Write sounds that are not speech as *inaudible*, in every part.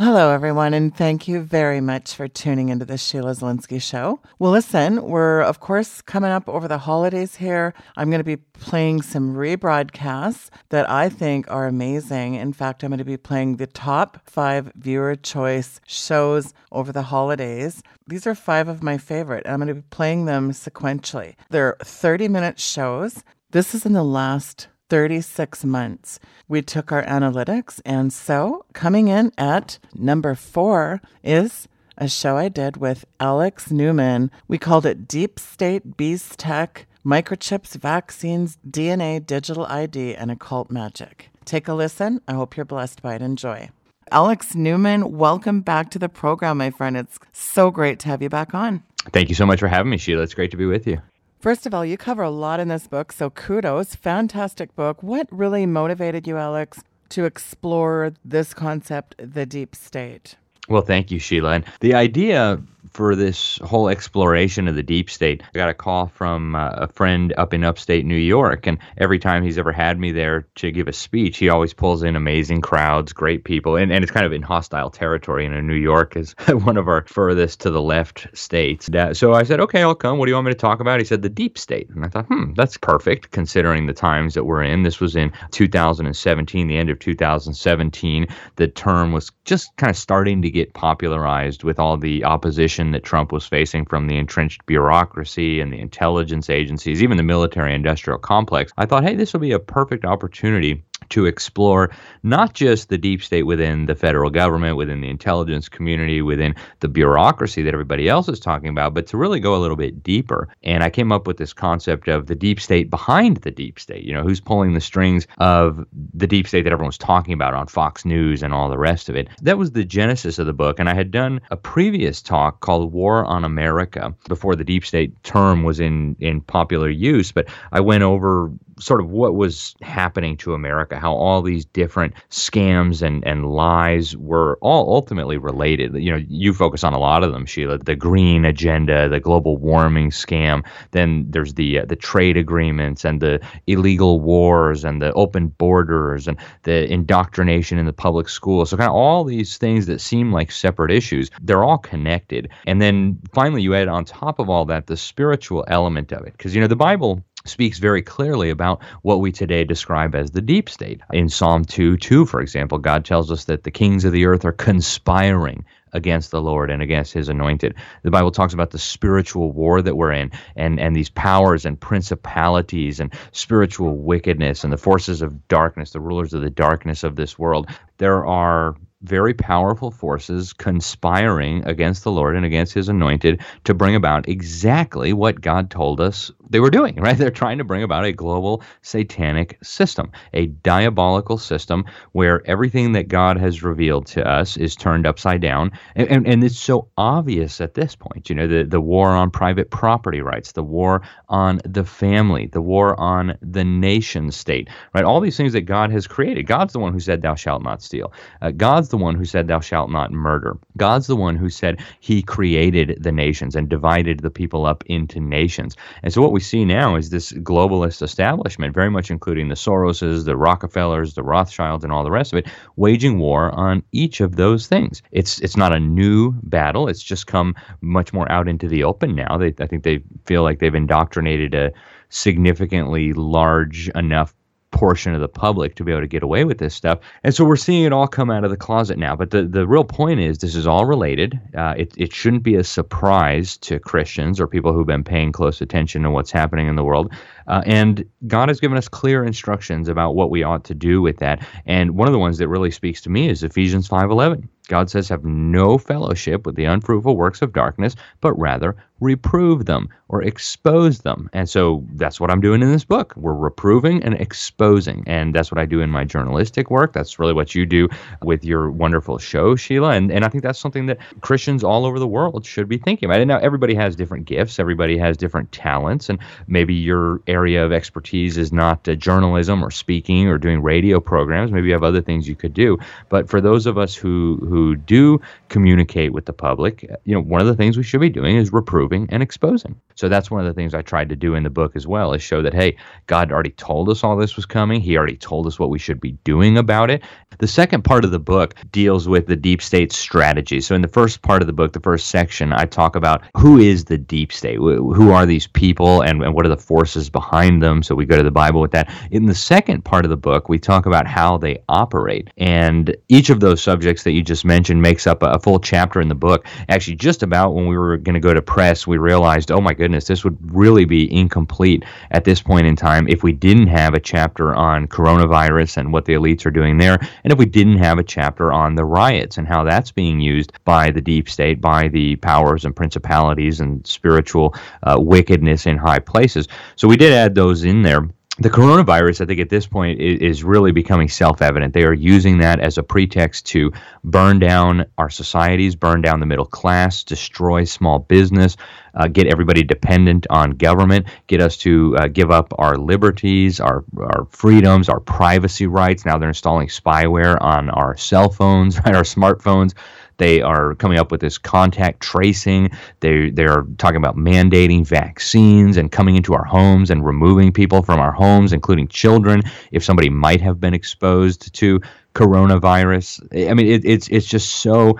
Hello, everyone, and thank you very much for tuning into the Sheila Zilinsky Show. Well, listen, we're of course coming up over the holidays here. I'm going to be playing some rebroadcasts that I think are amazing. In fact, I'm going to be playing the top five viewer choice shows over the holidays. These are five of my favorite, and I'm going to be playing them sequentially. They're 30 minute shows. This is in the last 36 months. We took our analytics, and so coming in at number four is a show I did with Alex Newman. We called it Deep State Beast Tech Microchips, Vaccines, DNA, Digital ID, and Occult Magic. Take a listen. I hope you're blessed by it. Enjoy. Alex Newman, welcome back to the program, my friend. It's so great to have you back on. Thank you so much for having me, Sheila. It's great to be with you. First of all, you cover a lot in this book, so kudos. Fantastic book. What really motivated you, Alex, to explore this concept, the deep state? Well, thank you, Sheila. And the idea for this whole exploration of the deep state. I got a call from uh, a friend up in upstate New York, and every time he's ever had me there to give a speech, he always pulls in amazing crowds, great people, and, and it's kind of in hostile territory. You know, New York is *laughs* one of our furthest to the left states. So I said, okay, I'll come. What do you want me to talk about? He said, the deep state. And I thought, hmm, that's perfect considering the times that we're in. This was in 2017, the end of 2017. The term was just kind of starting to get popularized with all the opposition that Trump was facing from the entrenched bureaucracy and the intelligence agencies, even the military industrial complex, I thought, hey, this will be a perfect opportunity to explore not just the deep state within the federal government, within the intelligence community, within the bureaucracy that everybody else is talking about, but to really go a little bit deeper. And I came up with this concept of the deep state behind the deep state. You know, who's pulling the strings of the deep state that everyone's talking about on Fox News and all the rest of it. That was the genesis of the book. And I had done a previous talk called War on America before the deep state term was in, in popular use, but I went over sort of what was happening to America, how all these different scams and, and lies were all ultimately related. You know, you focus on a lot of them, Sheila. The green agenda, the global warming scam. Then there's the uh, the trade agreements and the illegal wars and the open borders and the indoctrination in the public schools. So kind of all these things that seem like separate issues, they're all connected. And then finally, you add on top of all that the spiritual element of it, because you know the Bible speaks very clearly about what we today describe as the deep state. In Psalm 2 2, for example, God tells us that the kings of the earth are conspiring against the Lord and against his anointed. The Bible talks about the spiritual war that we're in and, and these powers and principalities and spiritual wickedness and the forces of darkness, the rulers of the darkness of this world. There are very powerful forces conspiring against the Lord and against his anointed to bring about exactly what God told us they were doing, *laughs* right? They're trying to bring about a global satanic system, a diabolical system where everything that God has revealed to us is turned upside down. And, and, and it's so obvious at this point, you know, the, the war on private property rights, the war on the family, the war on the nation state, right? All these things that God has created. God's the one who said, Thou shalt not steal. Uh, God's the one who said, Thou shalt not murder. God's the one who said He created the nations and divided the people up into nations. And so what we we see now is this globalist establishment, very much including the Soroses, the Rockefellers, the Rothschilds, and all the rest of it, waging war on each of those things. It's it's not a new battle. It's just come much more out into the open now. They, I think they feel like they've indoctrinated a significantly large enough portion of the public to be able to get away with this stuff. And so we're seeing it all come out of the closet now. But the, the real point is this is all related. Uh, it, it shouldn't be a surprise to Christians or people who've been paying close attention to what's happening in the world. Uh, and God has given us clear instructions about what we ought to do with that. And one of the ones that really speaks to me is Ephesians 5:11. God says, "Have no fellowship with the unfruitful works of darkness, but rather reprove them or expose them." And so that's what I'm doing in this book. We're reproving and exposing, and that's what I do in my journalistic work. That's really what you do with your wonderful show, Sheila. And and I think that's something that Christians all over the world should be thinking about. And now everybody has different gifts, everybody has different talents, and maybe your area of expertise is not uh, journalism or speaking or doing radio programs. Maybe you have other things you could do. But for those of us who who do communicate with the public, you know, one of the things we should be doing is reproving probing and exposing. So that's one of the things I tried to do in the book as well is show that hey, God already told us all this was coming. He already told us what we should be doing about it. The second part of the book deals with the deep state strategy. So in the first part of the book, the first section, I talk about who is the deep state? Who are these people and, and what are the forces behind them? So we go to the Bible with that. In the second part of the book, we talk about how they operate. And each of those subjects that you just mentioned makes up a, a full chapter in the book. Actually, just about when we were going to go to press, we realized, oh my goodness, this would really be incomplete at this point in time if we didn't have a chapter on coronavirus and what the elites are doing there, and if we didn't have a chapter on the riots and how that's being used by the deep state, by the powers and principalities and spiritual uh, wickedness in high places. So we did add those in there the coronavirus, I think at this point, is, really becoming self evident. They are using that as a pretext to burn down our societies, burn down the middle class, destroy small business, uh, get everybody dependent on government, get us to uh, give up our liberties, our, our freedoms, our privacy rights. Now they're installing spyware on our cell phones, *laughs* right, our smartphones. They are coming up with this contact tracing. They they are talking about mandating vaccines and coming into our homes and removing people from our homes, including children, if somebody might have been exposed to coronavirus. I mean, it, it's it's just so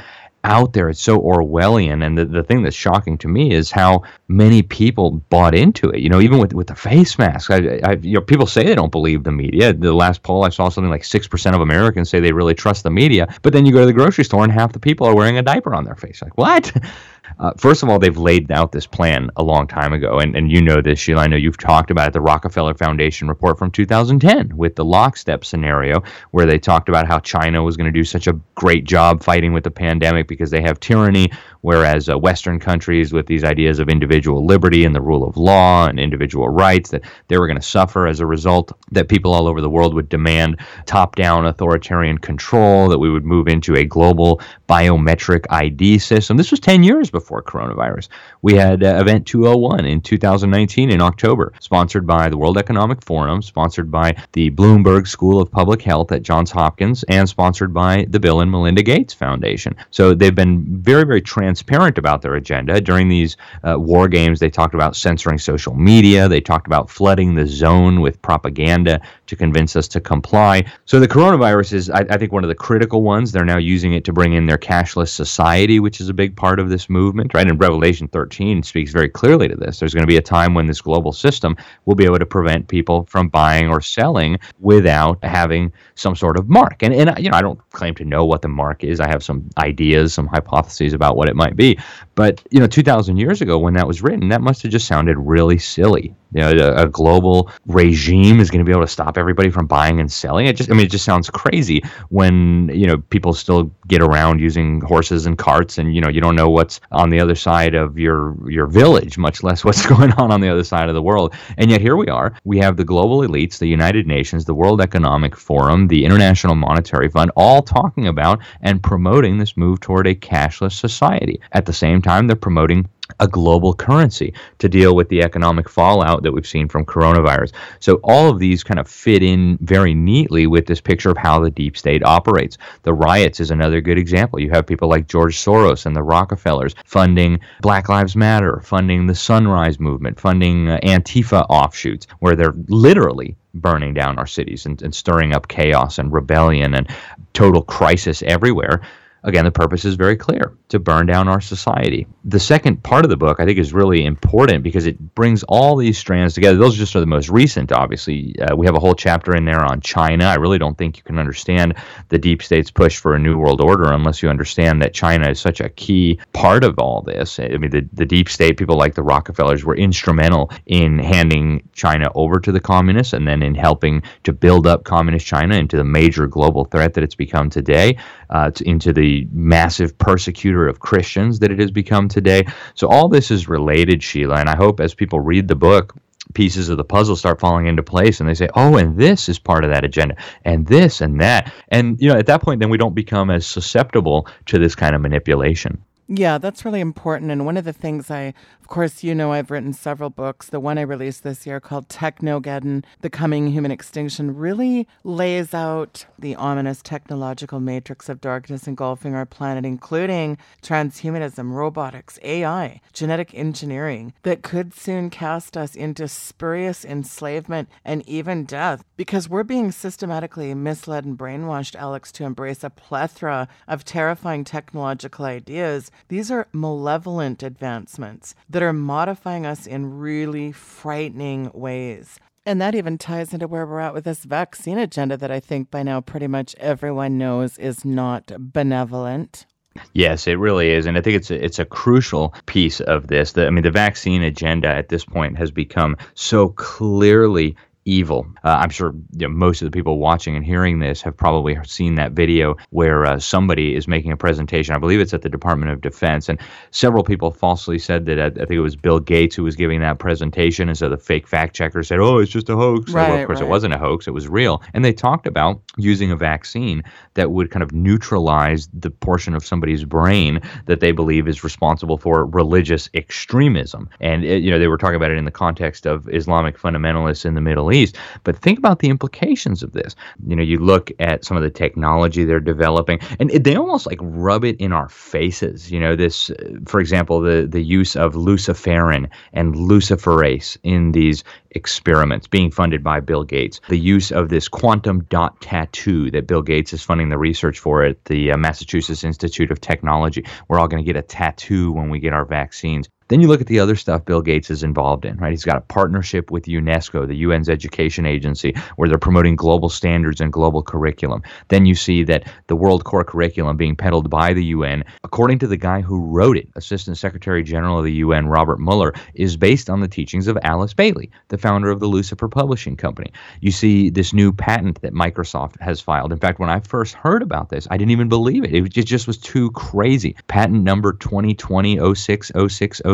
out there. It's so Orwellian. And the, the thing that's shocking to me is how many people bought into it. You know, even with, with the face mask, I, I, you know, people say they don't believe the media. The last poll I saw something like 6% of Americans say they really trust the media. But then you go to the grocery store and half the people are wearing a diaper on their face. Like, what? *laughs* Uh, first of all, they've laid out this plan a long time ago, and, and you know this, Sheila. I know you've talked about it. The Rockefeller Foundation report from 2010 with the lockstep scenario, where they talked about how China was going to do such a great job fighting with the pandemic because they have tyranny, whereas uh, Western countries with these ideas of individual liberty and the rule of law and individual rights that they were going to suffer as a result. That people all over the world would demand top-down authoritarian control. That we would move into a global biometric ID system. This was 10 years before coronavirus. We had uh, Event 201 in 2019 in October, sponsored by the World Economic Forum, sponsored by the Bloomberg School of Public Health at Johns Hopkins, and sponsored by the Bill and Melinda Gates Foundation. So they've been very, very transparent about their agenda. During these uh, war games, they talked about censoring social media, they talked about flooding the zone with propaganda to convince us to comply. So the coronavirus is, I, I think, one of the critical ones. They're now using it to bring in their cashless society, which is a big part of this movement, right? And Revelation 13 speaks very clearly to this. There's going to be a time when this global system will be able to prevent people from buying or selling without having some sort of mark. And, and you know, I don't claim to know what the mark is. I have some ideas, some hypotheses about what it might be. But, you know, 2,000 years ago when that was written, that must have just sounded really silly you know, a, a, global regime is going to be able to stop everybody from buying and selling. It just, I mean, it just sounds crazy when you know people still get around using horses and carts, and you know, you don't know what's on the other side of your your village, much less what's *laughs* going on on the other side of the world. And yet here we are. We have the global elites, the United Nations, the World Economic Forum, the International Monetary Fund, all talking about and promoting this move toward a cashless society. At the same time, they're promoting a global currency to deal with the economic fallout that we've seen from coronavirus. So all of these kind of fit in very neatly with this picture of how the deep state operates. The riots is another good example. You have people like George Soros and the Rockefellers funding Black Lives Matter, funding the Sunrise Movement, funding uh, Antifa offshoots, where they're literally burning down our cities and, and stirring up chaos and rebellion and total crisis everywhere Again, the purpose is very clear to burn down our society. The second part of the book, I think, is really important because it brings all these strands together. Those just are the most recent, obviously. Uh, we have a whole chapter in there on China. I really don't think you can understand the deep state's push for a new world order unless you understand that China is such a key part of all this. I mean, the, the deep state, people like the Rockefellers, were instrumental in handing China over to the communists and then in helping to build up communist China into the major global threat that it's become today, uh, to, into the massive persecutor of Christians that it has become today. So all this is related, Sheila, and I hope as people read the book, pieces of the puzzle start falling into place and they say oh and this is part of that agenda and this and that and you know at that point then we don't become as susceptible to this kind of manipulation Yeah, that's really important. And one of the things I, of course, you know, I've written several books. The one I released this year called Technogeddon, The Coming Human Extinction, really lays out the ominous technological matrix of darkness engulfing our planet, including transhumanism, robotics, AI, genetic engineering, that could soon cast us into spurious enslavement and even death because we're being systematically misled and brainwashed, Alex, to embrace a plethora of terrifying technological ideas these are malevolent advancements that are modifying us in really frightening ways. And that even ties into where we're at with this vaccine agenda that I think by now pretty much everyone knows is not benevolent. Yes, it really is, and I think it's a, it's a crucial piece of this. The, I mean, the vaccine agenda at this point has become so clearly evil. Uh, I'm sure you know, most of the people watching and hearing this have probably seen that video where uh, somebody is making a presentation. I believe it's at the Department of Defense, and several people falsely said that uh, I think it was Bill Gates who was giving that presentation, and so the fake fact checker said, "Oh, it's just a hoax." Right, well, of course, right. it wasn't a hoax; it was real. And they talked about using a vaccine that would kind of neutralize the portion of somebody's brain that they believe is responsible for religious extremism. And it, you know, they were talking about it in the context of Islamic fundamentalists in the Middle East. But think about the implications of this. You know, you look at some of the technology they're developing, and it, they almost like rub it in our faces. You know, this, uh, for example, the the use of luciferin and luciferase in these experiments being funded by Bill Gates. The use of this quantum dot tattoo that Bill Gates is funding the research for at the uh, Massachusetts Institute of Technology. We're all going to get a tattoo when we get our vaccines. Then you look at the other stuff Bill Gates is involved in, right? He's got a partnership with UNESCO, the UN's education agency, where they're promoting global standards and global curriculum. Then you see that the World Core Curriculum being peddled by the UN, according to the guy who wrote it, Assistant Secretary General of the UN, Robert Muller, is based on the teachings of Alice Bailey, the founder of the Lucifer Publishing Company. You see this new patent that Microsoft has filed. In fact, when I first heard about this, I didn't even believe it. It just was too crazy. Patent number 2020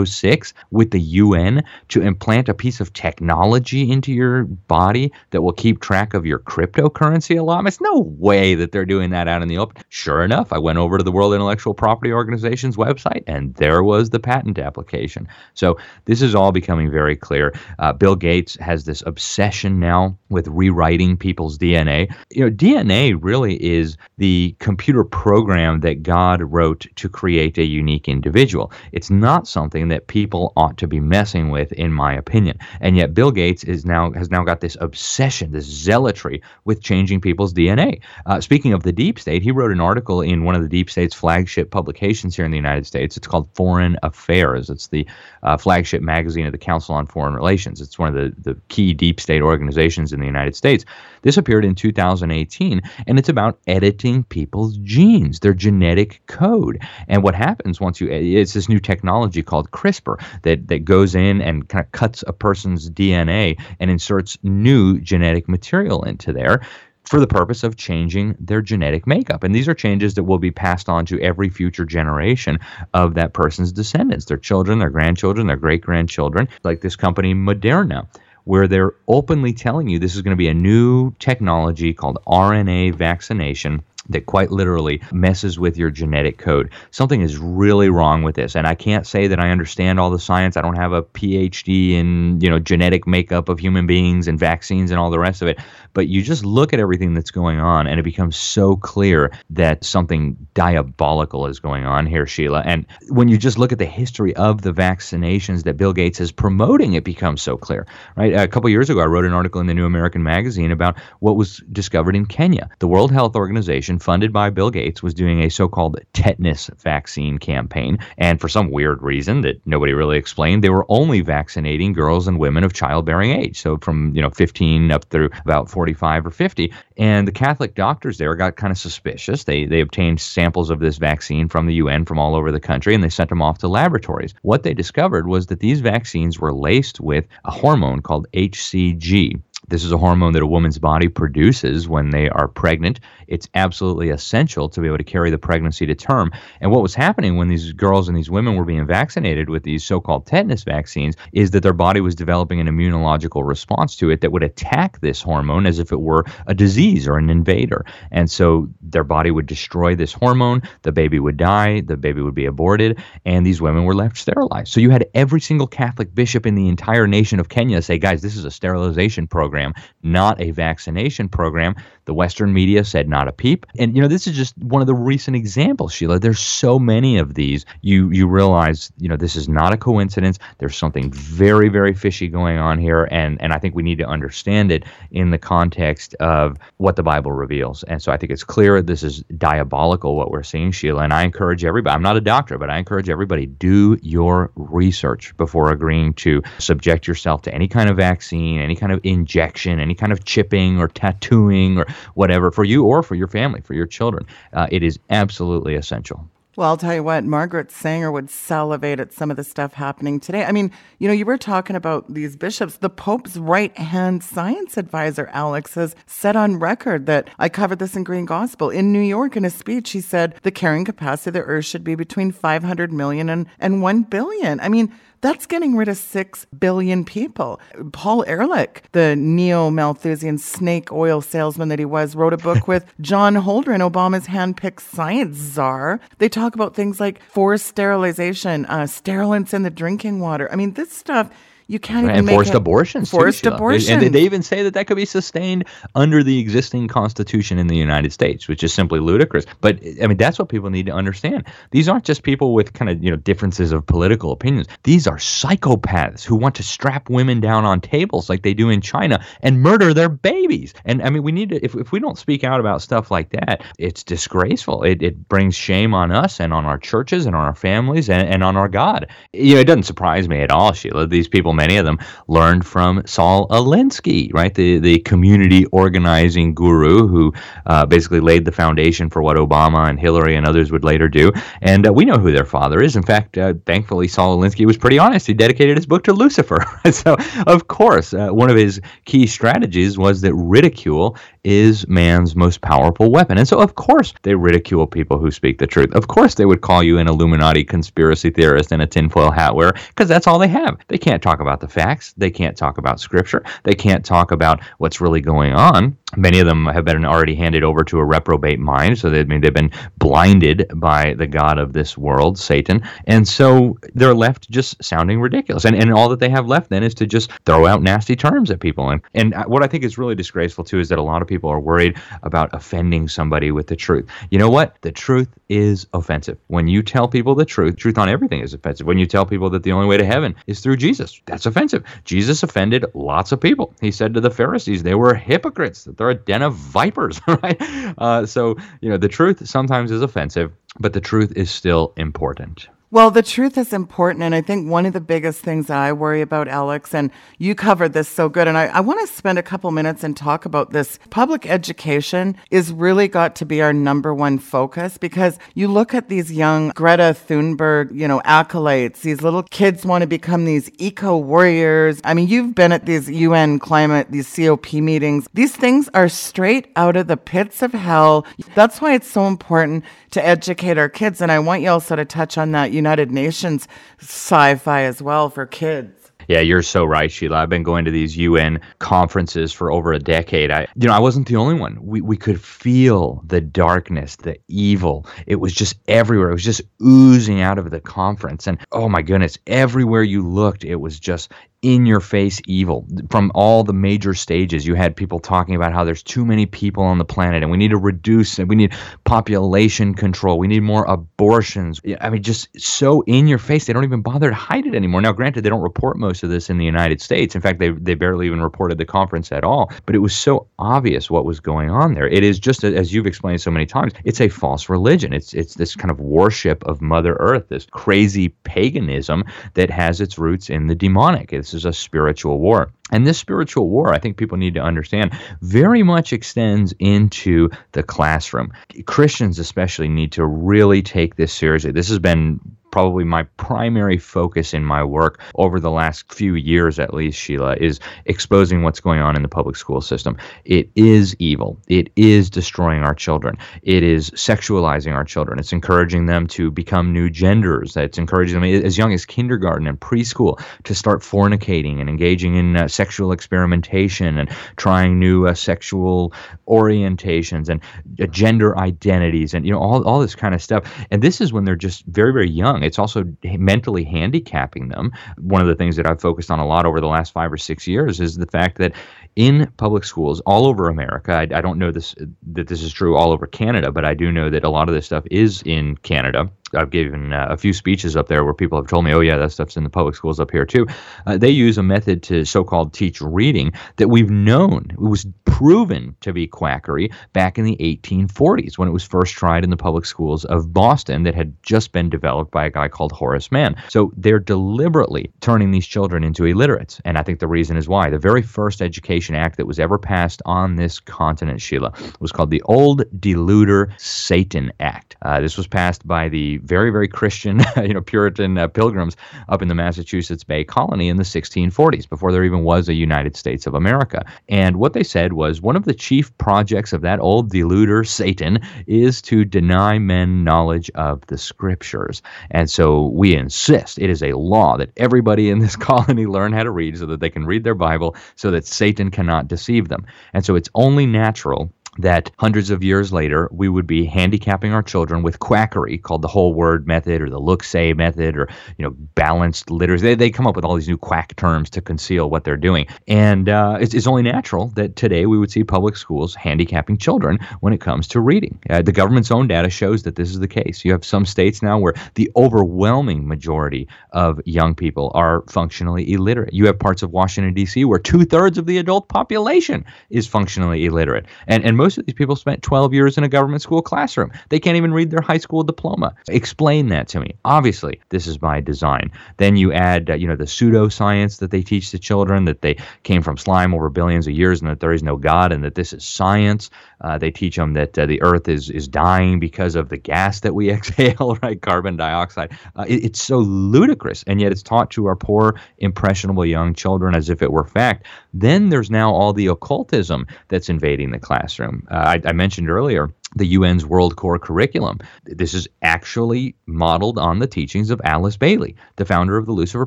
060606 with the UN to implant a piece of technology into your body that will keep track of your cryptocurrency allotments. No way that they're doing that out in the open. Sure enough, I went over to the World Intellectual Property Organization's website and there was the patent application. So this is all becoming very clear. Uh, Bill Gates has this obsession now with rewriting people's DNA. You know, DNA really is the computer program that God wrote to create a unique individual. It's not something that people ought to be messing with, in my opinion. And yet, Bill Gates is now has now got this obsession, this zealotry with changing people's DNA. Uh, speaking of the deep state, he wrote an article in one of the deep state's flagship publications here in the United States. It's called Foreign Affairs. It's the uh, flagship magazine of the Council on Foreign Relations. It's one of the, the key deep state organizations in the United States. This appeared in 2018, and it's about editing people's genes, their genetic code. And what happens once you, it's this new technology called CRISPR that, that goes in and kind of cuts a person's DNA and inserts new genetic material into there for the purpose of changing their genetic makeup. And these are changes that will be passed on to every future generation of that person's descendants, their children, their grandchildren, their great grandchildren, like this company Moderna where they're openly telling you this is going to be a new technology called RNA vaccination that quite literally messes with your genetic code. Something is really wrong with this. And I can't say that I understand all the science. I don't have a PhD in, you know, genetic makeup of human beings and vaccines and all the rest of it. But you just look at everything that's going on and it becomes so clear that something diabolical is going on here, Sheila. And when you just look at the history of the vaccinations that Bill Gates is promoting, it becomes so clear, right? A couple years ago, I wrote an article in the New American Magazine about what was discovered in Kenya. The World Health Organization funded by Bill Gates, was doing a so called tetanus vaccine campaign. And for some weird reason that nobody really explained, they were only vaccinating girls and women of childbearing age. So from, you know, 15 up through about 45 or 50. And the Catholic doctors there got kind of suspicious. They, they obtained samples of this vaccine from the UN from all over the country and they sent them off to laboratories. What they discovered was that these vaccines were laced with a hormone called HCG This is a hormone that a woman's body produces when they are pregnant. It's absolutely essential to be able to carry the pregnancy to term. And what was happening when these girls and these women were being vaccinated with these so called tetanus vaccines is that their body was developing an immunological response to it that would attack this hormone as if it were a disease or an invader. And so their body would destroy this hormone, the baby would die, the baby would be aborted, and these women were left sterilized. So you had every single Catholic bishop in the entire nation of Kenya say, guys, this is a sterilization program, not a vaccination program. The Western media said not a peep. And you know, this is just one of the recent examples, Sheila. There's so many of these. You you realize, you know, this is not a coincidence. There's something very, very fishy going on here. And and I think we need to understand it in the context of what the Bible reveals. And so I think it's clear this is diabolical what we're seeing, Sheila. And I encourage everybody, I'm not a doctor, but I encourage everybody, do your research before agreeing to subject yourself to any kind of vaccine, any kind of injection, any kind of chipping or tattooing or whatever for you or for your family, for your children. Uh, it is absolutely essential. Well, I'll tell you what, Margaret Sanger would salivate at some of the stuff happening today. I mean, you know, you were talking about these bishops. The Pope's right hand science advisor, Alex, has said on record that I covered this in Green Gospel. In New York, in a speech, he said the carrying capacity of the earth should be between 500 million and, and 1 billion. I mean, that's getting rid of 6 billion people. Paul Ehrlich, the neo Malthusian snake oil salesman that he was, wrote a book *laughs* with John Holdren, Obama's handpicked science czar. They talk about things like forced sterilization, uh, sterilants in the drinking water. I mean, this stuff you can't even and make forced abortions. Forced Sheila. abortion. And they even say that that could be sustained under the existing Constitution in the United States, which is simply ludicrous. But I mean, that's what people need to understand. These aren't just people with kind of you know differences of political opinions. These are psychopaths who want to strap women down on tables like they do in China and murder their babies. And I mean, we need to if if we don't speak out about stuff like that, it's disgraceful. It it brings shame on us and on our churches and on our families and, and on our God. You know, it doesn't surprise me at all, Sheila. These people, many of them, learned from Saul Alinsky, right? The the community organizing guru who uh, basically laid the foundation for what Obama and Hillary and others would later do. And uh, we know who their father is. In fact, uh, thankfully, Saul Alinsky was pretty honest. He dedicated his book to Lucifer. *laughs* so, of course, uh, one of his key strategies was that ridicule is man's most powerful weapon. And so, of course, they ridicule people who speak the truth. Of course, they would call you an Illuminati conspiracy theorist and a tinfoil hat wearer because that's all they have. They can't talk about the facts. They can't talk about scripture. They can't talk about what's really going on. Many of them have been already handed over to a reprobate mind, so they I mean they've been blinded by the god of this world, Satan, and so they're left just sounding ridiculous. And and all that they have left then is to just throw out nasty terms at people. And and uh, what I think is really disgraceful too is that a lot of people are worried about offending somebody with the truth. You know what? The truth is offensive. When you tell people the truth, truth on everything is offensive. When you tell people that the only way to heaven is through Jesus, that's offensive. Jesus offended lots of people. He said to the Pharisees they were hypocrites, that they're a den of vipers, *laughs* right? Uh, so, you know, the truth sometimes is offensive, but the truth is still important. Well, the truth is important. And I think one of the biggest things that I worry about, Alex, and you covered this so good, and I, I want to spend a couple minutes and talk about this. Public education is really got to be our number one focus because you look at these young Greta Thunberg, you know, acolytes, these little kids want to become these eco warriors. I mean, you've been at these UN climate, these COP meetings. These things are straight out of the pits of hell. That's why it's so important to educate our kids. And I want you also to touch on that United Nations sci fi as well for kids. Yeah, you're so right, Sheila. I've been going to these UN conferences for over a decade. I, you know, I wasn't the only one. We we could feel the darkness, the evil. It was just everywhere. It was just oozing out of the conference, and oh my goodness, everywhere you looked, it was just in your face evil. From all the major stages you had people talking about how there's too many people on the planet and we need to reduce and we need population control. We need more abortions. I mean just so in your face they don't even bother to hide it anymore. Now granted they don't report most of this in the united states. In fact they, they barely even reported the conference at all. But it was so obvious what was going on there. It is just as you've explained so many times it's a false religion. It's it's this kind of worship of mother earth this crazy paganism that has its roots in the demonic. It's is a spiritual war. And this spiritual war, I think people need to understand, very much extends into the classroom. Christians, especially, need to really take this seriously. This has been probably my primary focus in my work over the last few years, at least, Sheila, is exposing what's going on in the public school system. It is evil. It is destroying our children. It is sexualizing our children. It's encouraging them to become new genders. It's encouraging them as young as kindergarten and preschool to start fornicating and engaging in uh, sexual experimentation and trying new uh, sexual orientations and uh, gender identities and you know all, all this kind of stuff. And this is when they're just very very young. It's also mentally handicapping them. One of the things that I've focused on a lot over the last five or six years is the fact that in public schools all over America. I, I, don't know this that this is true all over Canada, but I do know that a lot of this stuff is in Canada. I've given uh, a few speeches up there where people have told me, "Oh yeah, that stuff's in the public schools up here too." Uh, they use a method to so-called teach reading that we've known it was proven to be quackery back in the 1840s when it was first tried in the public schools of Boston that had just been developed by a guy called Horace Mann. So they're deliberately turning these children into illiterates, and I think the reason is why the very first education act that was ever passed on this continent, Sheila, was called the Old Deluder Satan Act. Uh, this was passed by the very, very Christian, *laughs* you know, Puritan uh, pilgrims up in the Massachusetts Bay Colony in the 1640s, before there even was a United States of America. And what they said was one of the chief projects of that old deluder, Satan, is to deny men knowledge of the scriptures. And so we insist it is a law that everybody in this *laughs* colony learn how to read so that they can read their Bible so that Satan cannot deceive them. And so it's only natural that hundreds of years later we would be handicapping our children with quackery called the whole word method or the look say method or you know balanced literacy they, they come up with all these new quack terms to conceal what they're doing. And uh, it's, it's only natural that today we would see public schools handicapping children when it comes to reading. Uh, the government's own data shows that this is the case. You have some states now where the overwhelming majority of young people are functionally illiterate. You have parts of washington d.c where two-thirds of the adult population is functionally illiterate. And and most of these people spent 12 years in a government school classroom. They can't even read their high school diploma. Explain that to me. Obviously, this is by design. Then you add, uh, you know, the pseudoscience that they teach the children that they came from slime over billions of years and that there is no God and that this is science. Uh, they teach them that uh, the earth is is dying because of the gas that we *laughs* exhale, right? Carbon dioxide. Uh, it, it's so ludicrous, and yet it's taught to our poor, impressionable young children as if it were fact. Then there's now all the occultism that's invading the classroom. Uh, I, I mentioned earlier the UN's World Core curriculum. This is actually modeled on the teachings of Alice Bailey, the founder of the Lucifer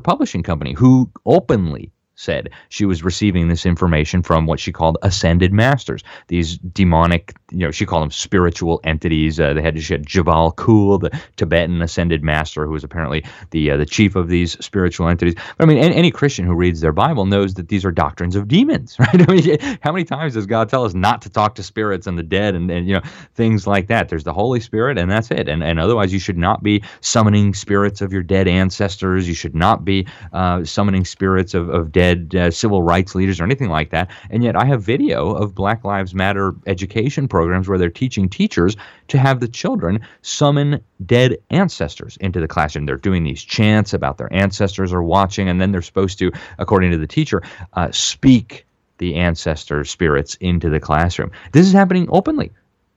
Publishing Company, who openly said she was receiving this information from what she called ascended masters, these demonic, you know, she called them spiritual entities. Uh, they had, she had Djwhal Khul, the Tibetan ascended master, who was apparently the uh, the chief of these spiritual entities. But I mean, any, any, Christian who reads their Bible knows that these are doctrines of demons, *laughs* right? I mean, how many times does God tell us not to talk to spirits and the dead and, and you know things like that? There's the Holy Spirit, and that's it. And and otherwise, you should not be summoning spirits of your dead ancestors. You should not be uh, summoning spirits of, of dead dead uh, civil rights leaders or anything like that. And yet I have video of Black Lives Matter education programs where they're teaching teachers to have the children summon dead ancestors into the classroom. They're doing these chants about their ancestors are watching, and then they're supposed to, according to the teacher, uh, speak the ancestor spirits into the classroom. This is happening openly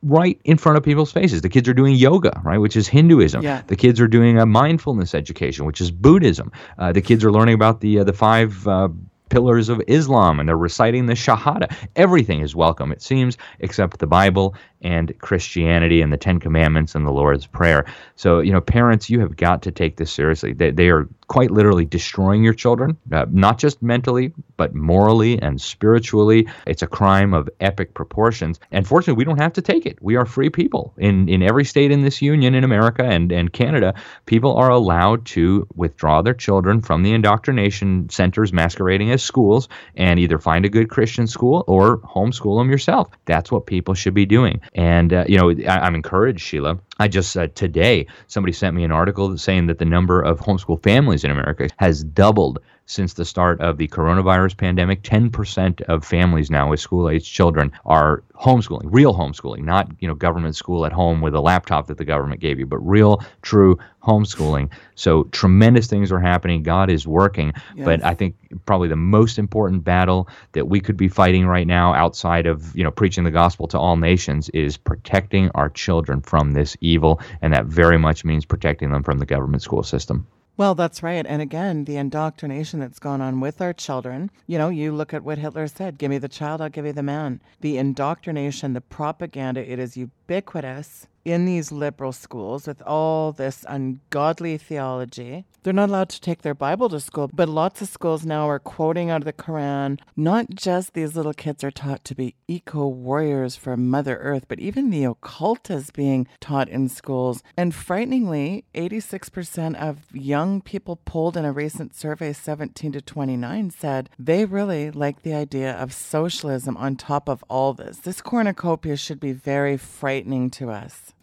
right in front of people's faces. The kids are doing yoga, right, which is Hinduism. Yeah. The kids are doing a mindfulness education, which is Buddhism. Uh, the kids are learning about the uh, the five uh, pillars of Islam and they're reciting the Shahada. Everything is welcome, it seems, except the Bible and Christianity and the Ten Commandments and the Lord's Prayer. So, you know, parents, you have got to take this seriously. They, they are quite literally destroying your children, uh, not just mentally, but morally and spiritually. It's a crime of epic proportions. And fortunately, we don't have to take it. We are free people. In, in every state in this union, in America and, and Canada, people are allowed to withdraw their children from the indoctrination centers masquerading as schools and either find a good Christian school or homeschool them yourself. That's what people should be doing. And, uh, you know, I, am encouraged, Sheila. I just uh, today, somebody sent me an article saying that the number of homeschool families in America has doubled since the start of the coronavirus pandemic. 10% of families now with school age children are homeschooling, real homeschooling, not you know government school at home with a laptop that the government gave you, but real, true homeschooling. So tremendous things are happening. God is working. Yes. But I think probably the most important battle that we could be fighting right now, outside of you know preaching the gospel to all nations, is protecting our children from this evil, and that very much means protecting them from the government school system. Well, that's right. And again, the indoctrination that's gone on with our children. You know, you look at what Hitler said give me the child, I'll give you the man. The indoctrination, the propaganda, it is ubiquitous in these liberal schools with all this ungodly theology. They're not allowed to take their Bible to school, but lots of schools now are quoting out of the Quran. Not just these little kids are taught to be eco warriors for Mother Earth, but even the occult is being taught in schools. And frighteningly, 86% of young people polled in a recent survey, 17 to 29, said they really like the idea of socialism on top of all this. This cornucopia should be very frightening to us.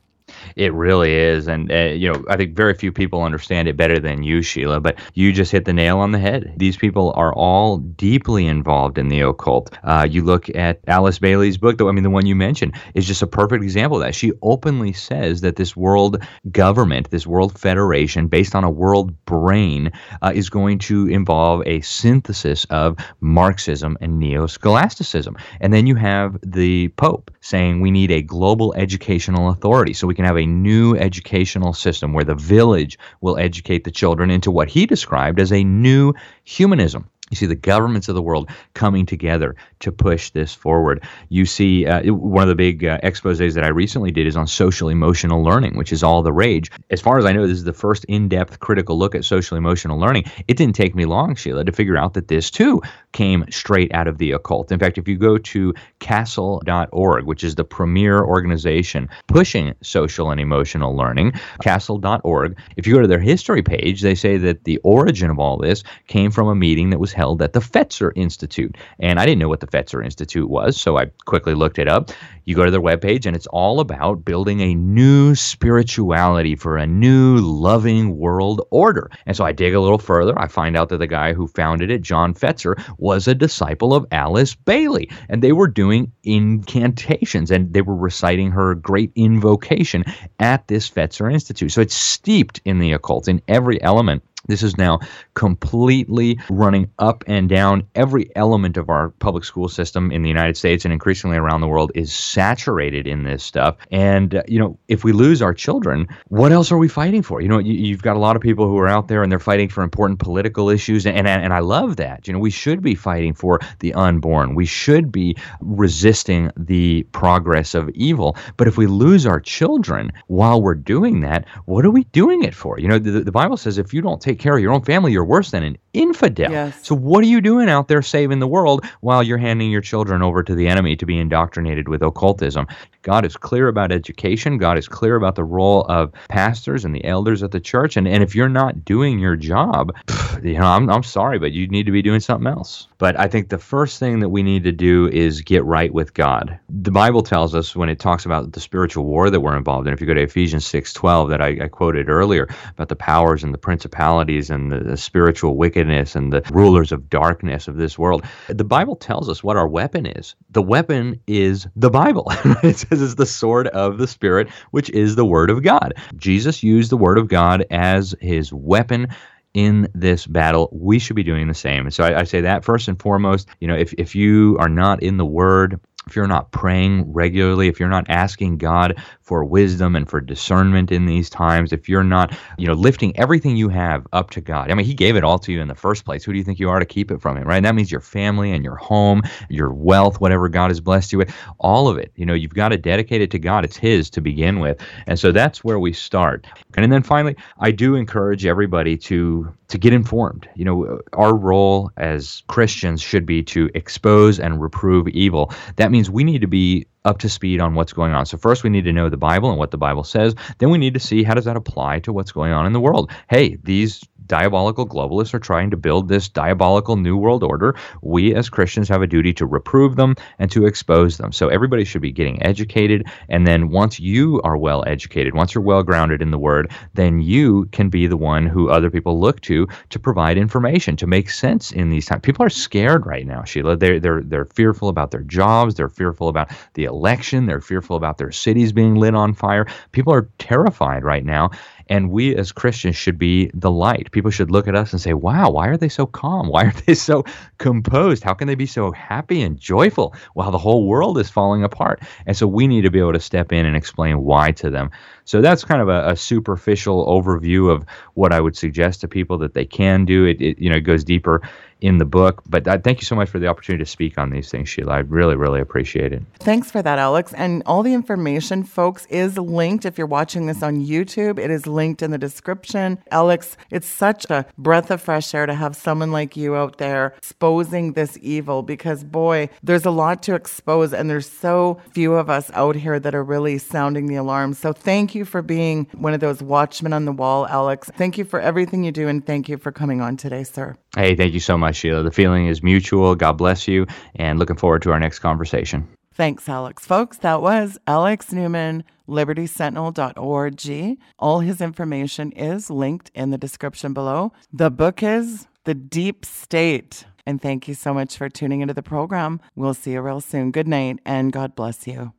It really is, and uh, you know, I think very few people understand it better than you, Sheila. But you just hit the nail on the head. These people are all deeply involved in the occult. Uh, you look at Alice Bailey's book, though. I mean, the one you mentioned is just a perfect example of that. She openly says that this world government, this world federation, based on a world brain, uh, is going to involve a synthesis of Marxism and neo-scholasticism. And then you have the Pope saying we need a global educational authority, so we can have a new educational system where the village will educate the children into what he described as a new humanism. You see the governments of the world coming together to push this forward. You see, uh, one of the big uh, exposes that I recently did is on social emotional learning, which is all the rage. As far as I know, this is the first in depth critical look at social emotional learning. It didn't take me long, Sheila, to figure out that this too came straight out of the occult. In fact, if you go to casel.org, which is the premier organization pushing social and emotional learning, casel.org, if you go to their history page, they say that the origin of all this came from a meeting that was held at the Fetzer Institute. And I didn't know what the Fetzer Institute was, so I quickly looked it up. You go to their webpage, and it's all about building a new spirituality for a new loving world order. And so I dig a little further. I find out that the guy who founded it, John Fetzer, was a disciple of Alice Bailey. And they were doing incantations and they were reciting her great invocation at this Fetzer Institute. So it's steeped in the occult in every element this is now completely running up and down. Every element of our public school system in the United States and increasingly around the world is saturated in this stuff. And, uh, you know, if we lose our children, what else are we fighting for? You know, you, have got a lot of people who are out there and they're fighting for important political issues. And, and, and I love that. You know, we should be fighting for the unborn, we should be resisting the progress of evil. But if we lose our children while we're doing that, what are we doing it for? You know, the, the Bible says if you don't take care of your own family, you're worse than an infidel. Yes. So what are you doing out there saving the world while you're handing your children over to the enemy to be indoctrinated with occultism? God is clear about education. God is clear about the role of pastors and the elders at the church. And, and if you're not doing your job, *sighs* you know, I'm, I'm sorry, but you need to be doing something else. But I think the first thing that we need to do is get right with God. The Bible tells us when it talks about the spiritual war that we're involved in, if you go to Ephesians 6:12 that I, I quoted earlier about the powers and the principalities and the, the spiritual wickedness and the rulers of darkness of this world, the Bible tells us what our weapon is. The weapon is the Bible. *laughs* it says it's the sword of the Spirit, which is the Word of God. Jesus used the Word of God as his weapon in this battle, we should be doing the same. so I, I, say that first and foremost. You know, if, if you are not in the Word, if you're not praying regularly, if you're not asking God for wisdom and for discernment in these times, if you're not, you know, lifting everything you have up to God. I mean, he gave it all to you in the first place. Who do you think you are to keep it from him, right? That means your family and your home, your wealth, whatever God has blessed you with, all of it. You know, you've got to dedicate it to God. It's his to begin with. And so that's where we start. And then finally, I do encourage everybody to to get informed. You know, our role as Christians should be to expose and reprove evil. That means we need to be up to speed on what's going on. So first we need to know the Bible and what the Bible says. Then we need to see how does that apply to what's going on in the world. Hey, these diabolical globalists are trying to build this diabolical new world order, we as Christians have a duty to reprove them and to expose them. So everybody should be getting educated. And then once you are well educated, once you're well grounded in the word, then you can be the one who other people look to to provide information, to make sense in these times. People are scared right now, Sheila. They're, they're, they're fearful about their jobs. They're fearful about the election. They're fearful about their cities being lit on fire. People are terrified right now. And we as Christians should be the light. People should look at us and say, wow, why are they so calm? Why are *laughs* they so composed? How can they be so happy and joyful while the whole world is falling apart? And so we need to be able to step in and explain why to them. So that's kind of a, a superficial overview of what I would suggest to people that they can do. It, it you know, goes deeper in the book. But I, thank you so much for the opportunity to speak on these things, Sheila. I really, really appreciate it. Thanks for that, Alex. And all the information, folks, is linked. If you're watching this on YouTube, it is linked in the description. Alex, it's such a breath of fresh air to have someone like you out there exposing this evil because, boy, there's a lot to expose, and there's so few of us out here that are really sounding the alarm. So thank you for being one of those watchmen on the wall, Alex. Thank you for everything you do, and thank you for coming on today, sir. Hey, thank you so much, Sheila. The feeling is mutual. God bless you, and looking forward to our next conversation. Thanks, Alex. Folks, that was Alex Newman, libertysentinel.org. All his information is linked in the description below. The book is The Deep State. And thank you so much for tuning into the program. We'll see you real soon. Good night, and God bless you.